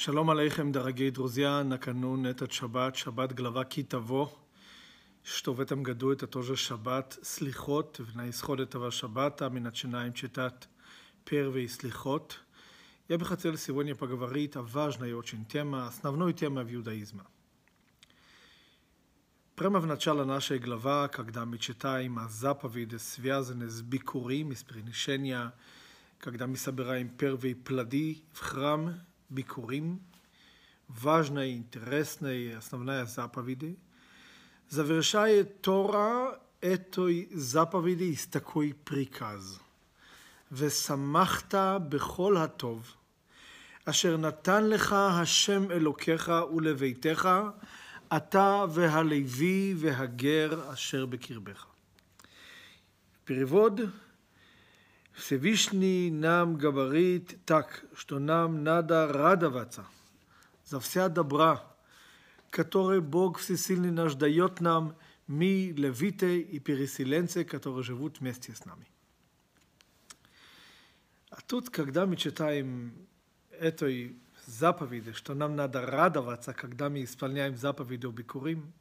Шалом алейхем, дорогие друзья, накануне этот шаббат, шаббат глава Китаво, что в этом году это тоже шаббат слихот, на исход этого шаббата мы начинаем читать первый слихот. Я бы хотел сегодня поговорить о важной очень теме, основной теме в иудаизме. Прямо в начало нашей главы, когда мы читаем о заповеди, связанные с бикурим, с приношения, когда мы собираем первые плоды в храм, бикурим, важная, интересная, основная заповеди, завершает Тора этой заповеди с такой приказ. ושמחת בכל הטוב, אשר נתן לך השם אלוקיך ולביתך, אתה והלוי והגר אשר בקרבך. Перевод Всевышний нам говорит так, что нам надо радоваться за вся добра, которые Бог Всесильный наш дает нам, мы, левиты и переселенцы, которые живут вместе с нами. А тут, когда мы читаем этой заповеди, что нам надо радоваться, когда мы исполняем заповеди о Бикурим,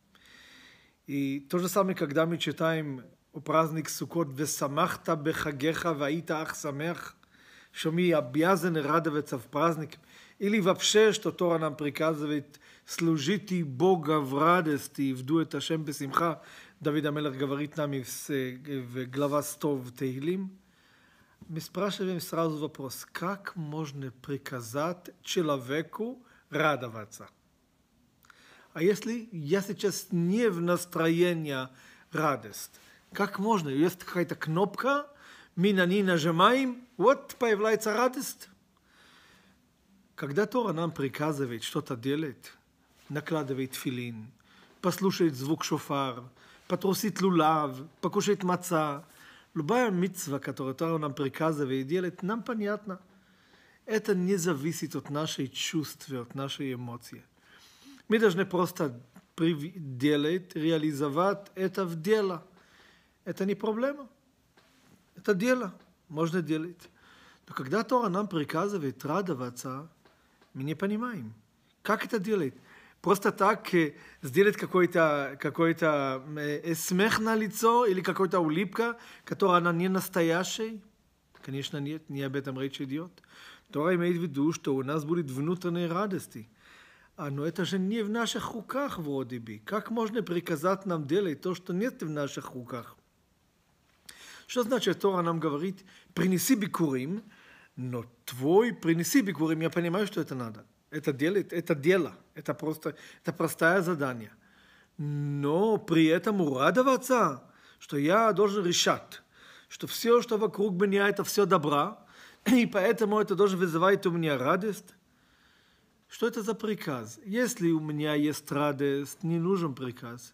и то же самое, когда мы читаем у праздник Суккот «Весамахта бехагеха ваита ах самех», что мы обязаны радоваться в праздник, или вообще, что Тора нам приказывает «служите Бога в радости, вду это Ашем бесимха», Давид Амелах говорит нам в глава 100 в Тегилим, мы спрашиваем сразу вопрос, как можно приказать человеку радоваться? А если я сейчас не в настроении радость, как можно? Есть какая-то кнопка, мы на ней нажимаем, вот появляется радость. Когда Тора нам приказывает что-то делать, накладывает филин, послушать звук шофар, потрусить лулав, покушать маца, любая митцва, которую Тора нам приказывает делать, нам понятно. Это не зависит от нашей чувств, от нашей эмоции. Мы должны просто делать, реализовать это в дело – это не проблема. Это дело. Можно делать. Но когда Тора нам приказывает радоваться, мы не понимаем, как это делать. Просто так сделать какой-то какой смех на лицо или какая-то улыбка, которая она не настоящая? Конечно, нет, не об этом речь идет. Тора имеет в виду, что у нас будет внутренние радости. А, но это же не в наших руках вроде бы. Как можно приказать нам делать то, что нет в наших руках? Что значит Тора нам говорит, принеси бикурим, но твой принеси бикурим, я понимаю, что это надо. Это делает, это дело, это просто, это простое задание. Но при этом урадоваться, что я должен решать, что все, что вокруг меня, это все добра, и поэтому это должен вызывать у меня радость. Что это за приказ? Если у меня есть радость, не нужен приказ.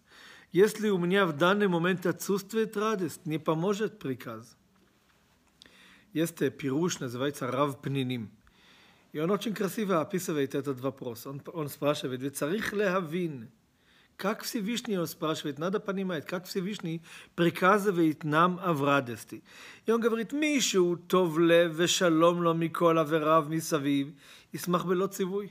Если у меня в данный момент отсутствует радость, не поможет приказ. Есть пируш, называется Рав Пниним. И он очень красиво описывает этот вопрос. Он, он спрашивает, ведь царих лехавин, как Всевышний, он спрашивает, надо понимать, как Всевышний приказывает нам в радости. И он говорит, מישהו טוב לב ושלום לו מכל עביריו מסביב, ישמח בלא ציווי.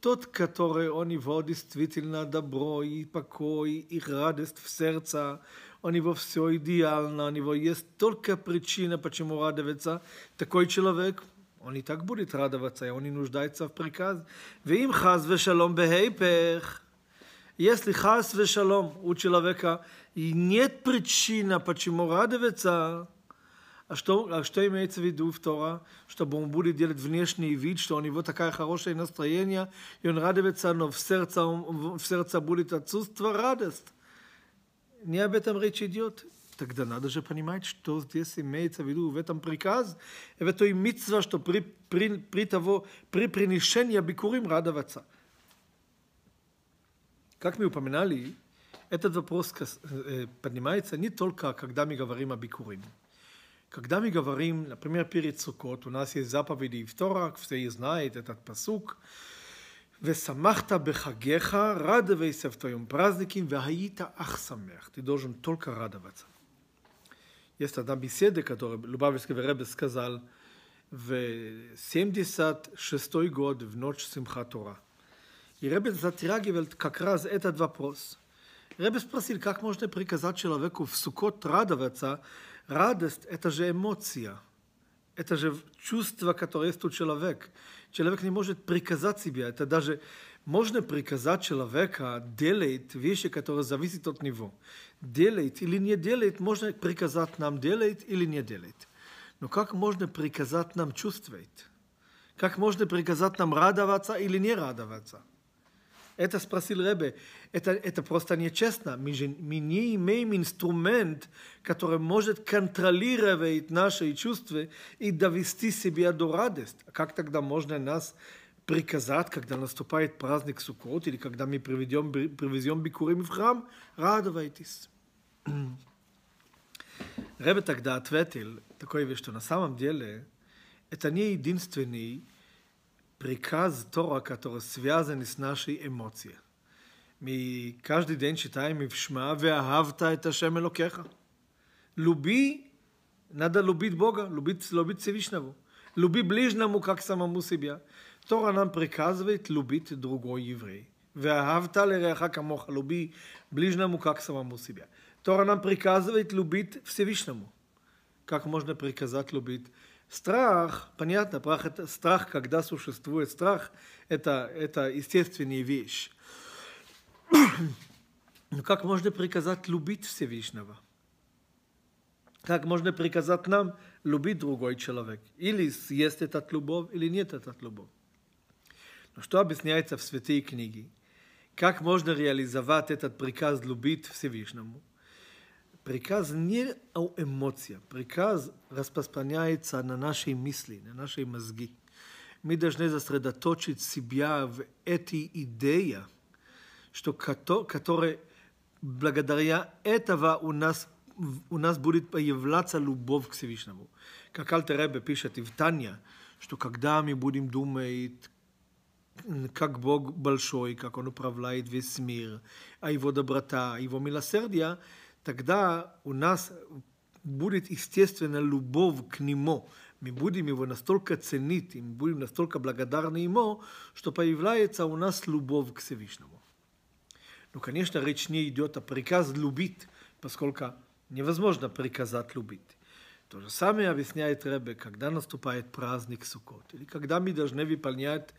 Тот, который он его действительно добро и покой, и радость в сердце, у него все идеально, у него есть только причина, почему радоваться. Такой человек, он и так будет радоваться, он не нуждается в приказ. ואם חס ושלום בהיפך, если хас вешалом у человека и нет причины, почему радоваться, а что, а что имеется в виду в Тора? Чтобы он будет делать внешний вид, что у него такое хорошее настроение, и он радуется, но в сердце, в сердце будет отсутствие радость. Не об этом речь идет. Тогда надо же понимать, что здесь имеется в виду в этом приказ, в этой митцва, что при, при, при, того, при приношении бикурим радоваться. Как мы упоминали, этот вопрос поднимается не только, когда мы говорим о бикурим. Когда мы говорим, например, перед Суккот, у нас есть заповеди Евторак, все знают этот посук. «Весамахта бехагеха, радовайся в твоем празднике, вагаита ахсамех». Ты должен только радоваться. Есть одна беседа, которую Любавичский Ребе сказал в 76 год, в ночь Симха Тора. И Ребе затрагивал как раз этот вопрос. Ребе спросил, как можно приказать человеку в Суккот радоваться, Радость – это же эмоция. Это же чувство, которое есть у человека. Человек не может приказать себе. Это даже можно приказать человека делать вещи, которые зависят от него. Делать или не делать, можно приказать нам делать или не делать. Но как можно приказать нам чувствовать? Как можно приказать нам радоваться или не радоваться? Это спросил Ребе. Это, это просто нечестно. Мы, же, мы не имеем инструмент, который может контролировать наши чувства и довести себя до радости. Как тогда можно нас приказать, когда наступает праздник Суккот или когда мы приведем, привезем бикурим в храм, радуйтесь. Ребе тогда ответил такое вещь, что на самом деле это не единственный приказ Тора, который связан с нашей эмоцией. Мы каждый день читаем в Шма «ואהבת את השם אלוקיך». Люби, надо любить Бога, любить, любить Всевышнего. Люби ближнему, как самому себя. Тора нам приказывает любить другой еврей. «ואהבת לרעך כמוך», люби ближнему, как самому себя. Тора нам приказывает любить Всевышнему. Как можно приказать любить Страх, понятно, страх, это, страх, когда существует страх, это, это естественная вещь. Но как можно приказать любить Всевышнего? Как можно приказать нам любить другой человек? Или есть этот любовь, или нет этот любовь? Но что объясняется в святые книги? Как можно реализовать этот приказ любить Всевышнему? Приказ не о эмоциях. Приказ распространяется на наши мысли, на наши мозги. Мы должны сосредоточить себя в этой идее, что которая благодаря этого у нас, у нас будет появляться любовь к Всевышнему. Как Альтеребе пишет и в Таня, что когда мы будем думать, как Бог большой, как Он управляет весь мир, а Его доброта, Его милосердие, тогда у нас будет естественно любовь к Нему. Мы будем его настолько ценить, мы будем настолько благодарны Ему, что появляется у нас любовь к Всевышнему. Ну, конечно, речь не идет о приказ любить, поскольку невозможно приказать любить. То же самое объясняет Ребе, когда наступает праздник Суккот, или когда мы должны выполнять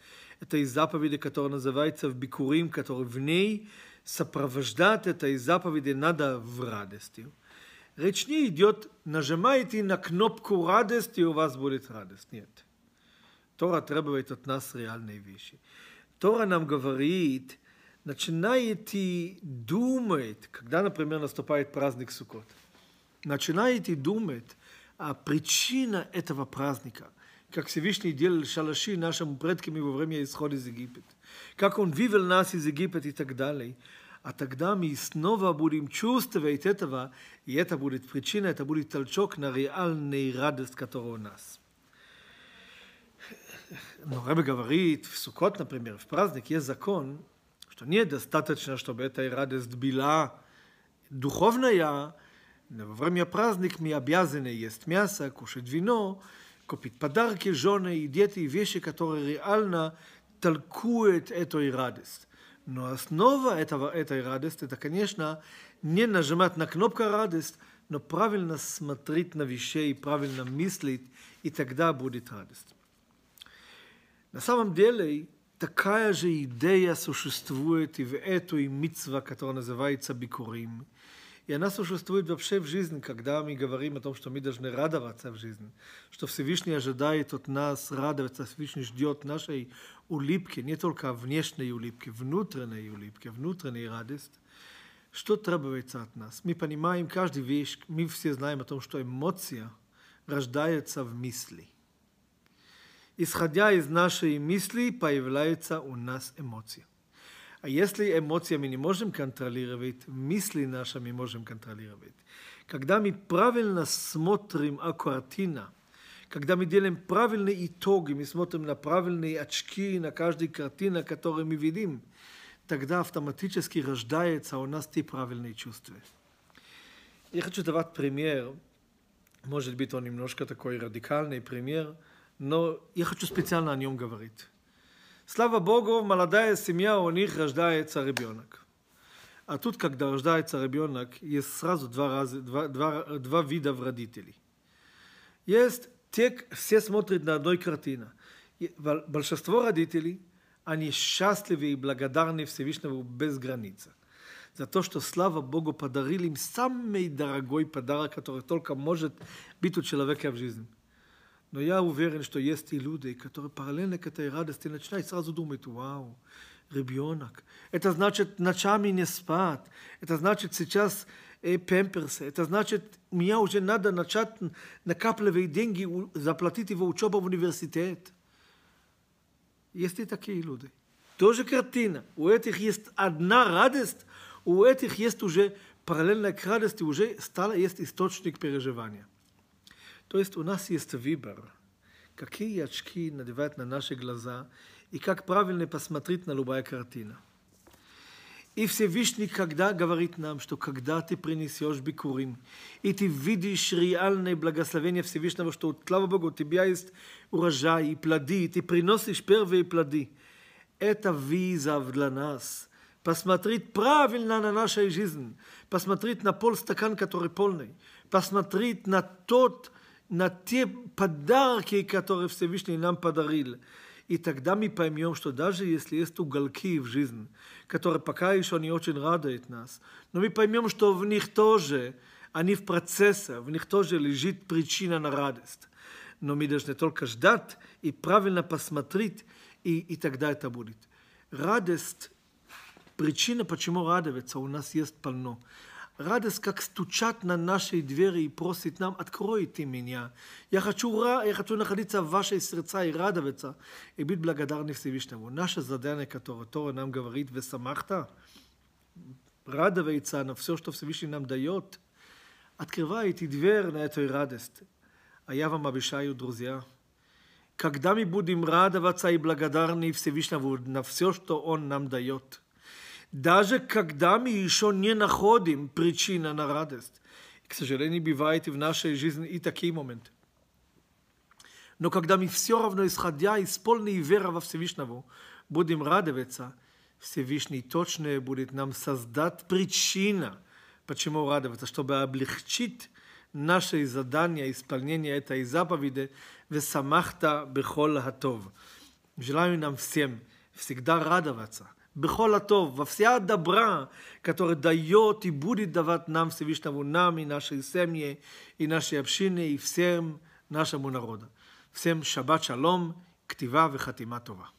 этой заповеди, которая называется в Бикурим, который в ней сопровождать этой заповеди надо в радости. Речь не идет, нажимайте на кнопку радости, и у вас будет радость. Нет. Тора требует от нас реальные вещи. Тора нам говорит, начинаете думать, когда, например, наступает праздник Суккот, начинаете думать о причине этого праздника, как Всевышний делал шалаши нашим предкам во время исхода из Египта, как Он вывел нас из Египта и так далее – а тогда мы снова будем чувствовать этого, и это будет причина, это будет толчок на реальный радость, которая у нас. Но Рэбе говорит, в Сукот, например, в праздник есть закон, что недостаточно, чтобы эта радость была духовная, во время праздника мы обязаны есть мясо, кушать вино, купить подарки жены и дети, вещи, которые реально толкуют эту радость. Но основа этого, этой радости, это, конечно, не нажимать на кнопку радость, но правильно смотреть на вещи, правильно мыслить, и тогда будет радость. На самом деле, такая же идея существует и в этой митцва, которая называется бикурим – и она существует вообще в жизни, когда мы говорим о том, что мы должны радоваться в жизни, что Всевышний ожидает от нас радоваться, Всевышний ждет нашей улыбки, не только внешней улыбки, внутренней улыбки, внутренней радости. Что требуется от нас? Мы понимаем каждую вещь, мы все знаем о том, что эмоция рождается в мысли. Исходя из нашей мысли, появляется у нас эмоция. А если эмоции мы не можем контролировать, мысли наши мы можем контролировать. Когда мы правильно смотрим о картине, когда мы делаем правильные итоги, мы смотрим на правильные очки, на каждую картину, которую мы видим, тогда автоматически рождается у нас те правильные чувства. Я хочу давать пример, может быть, он немножко такой радикальный пример, но я хочу специально о нем говорить. Слава Богу, молодая семья, у них рождается ребенок. А тут, когда рождается ребенок, есть сразу два, раза, два, два, два вида родителей. Есть те, все смотрят на одной картину. Большинство родителей, они счастливы и благодарны Всевышнему без границы. За то, что, слава Богу, подарили им самый дорогой подарок, который только может быть у человека в жизни. Но я уверен, что есть и люди, которые параллельно к этой радости начинают сразу думать, вау, ребенок. Это значит ночами не спать. Это значит сейчас э, пемперсы. Это значит, мне уже надо начать накапливать деньги, заплатить его учебу в университет. Есть и такие люди. Тоже картина. У этих есть одна радость, у этих есть уже параллельно к радости, уже стало есть источник переживания. То есть у нас есть выбор, какие очки надевать на наши глаза – и как правильно посмотреть на любая картина. И Всевышний когда говорит нам, что когда ты принесешь бикурим, и ты видишь реальное благословение Всевышнего, что, слава Богу, у тебя есть урожай и плоды, и ты приносишь первые плоды, это виза для нас. Посмотреть правильно на нашу жизнь, посмотреть на полстакан, который полный, посмотреть на тот, на те подарки, которые Всевышний нам подарил. И тогда мы поймем, что даже если есть уголки в жизни, которые пока еще не очень радуют нас, но мы поймем, что в них тоже, они в процессе, в них тоже лежит причина на радость. Но мы должны только ждать и правильно посмотреть, и, и тогда это будет. Радость, причина, почему радоваться, у нас есть полно радость как стучат на наши двери и просит нам, откройте меня. Я хочу, я хочу находиться в вашей сердца и радоваться, и быть благодарны Всевышнему. Наше задание, которое Тора нам говорит, «Весамахта», радоваться на все, что Всевышний нам дает, открывайте дверь на эту радость. А я вам обещаю, друзья, когда мы будем радоваться и благодарны Всевышнему на все, что Он нам дает – даже когда мы еще не находим причина на радость. К сожалению, бывает и в нашей жизни и такие моменты. Но когда мы все равно, исходя из полной веры во Всевышнего, будем радоваться, Всевышний точно будет нам создать причина, почему радоваться, чтобы облегчить наше задание, исполнение этой заповеди «Весамахта бехол хатов». Желаю нам всем всегда радоваться – бехол атов, во вся добра, которая дает и будет давать нам Всевышнему, нам и нашей семье, и нашей общине, и всем нашему народу. Всем шаббат шалом, ктива и хатима това.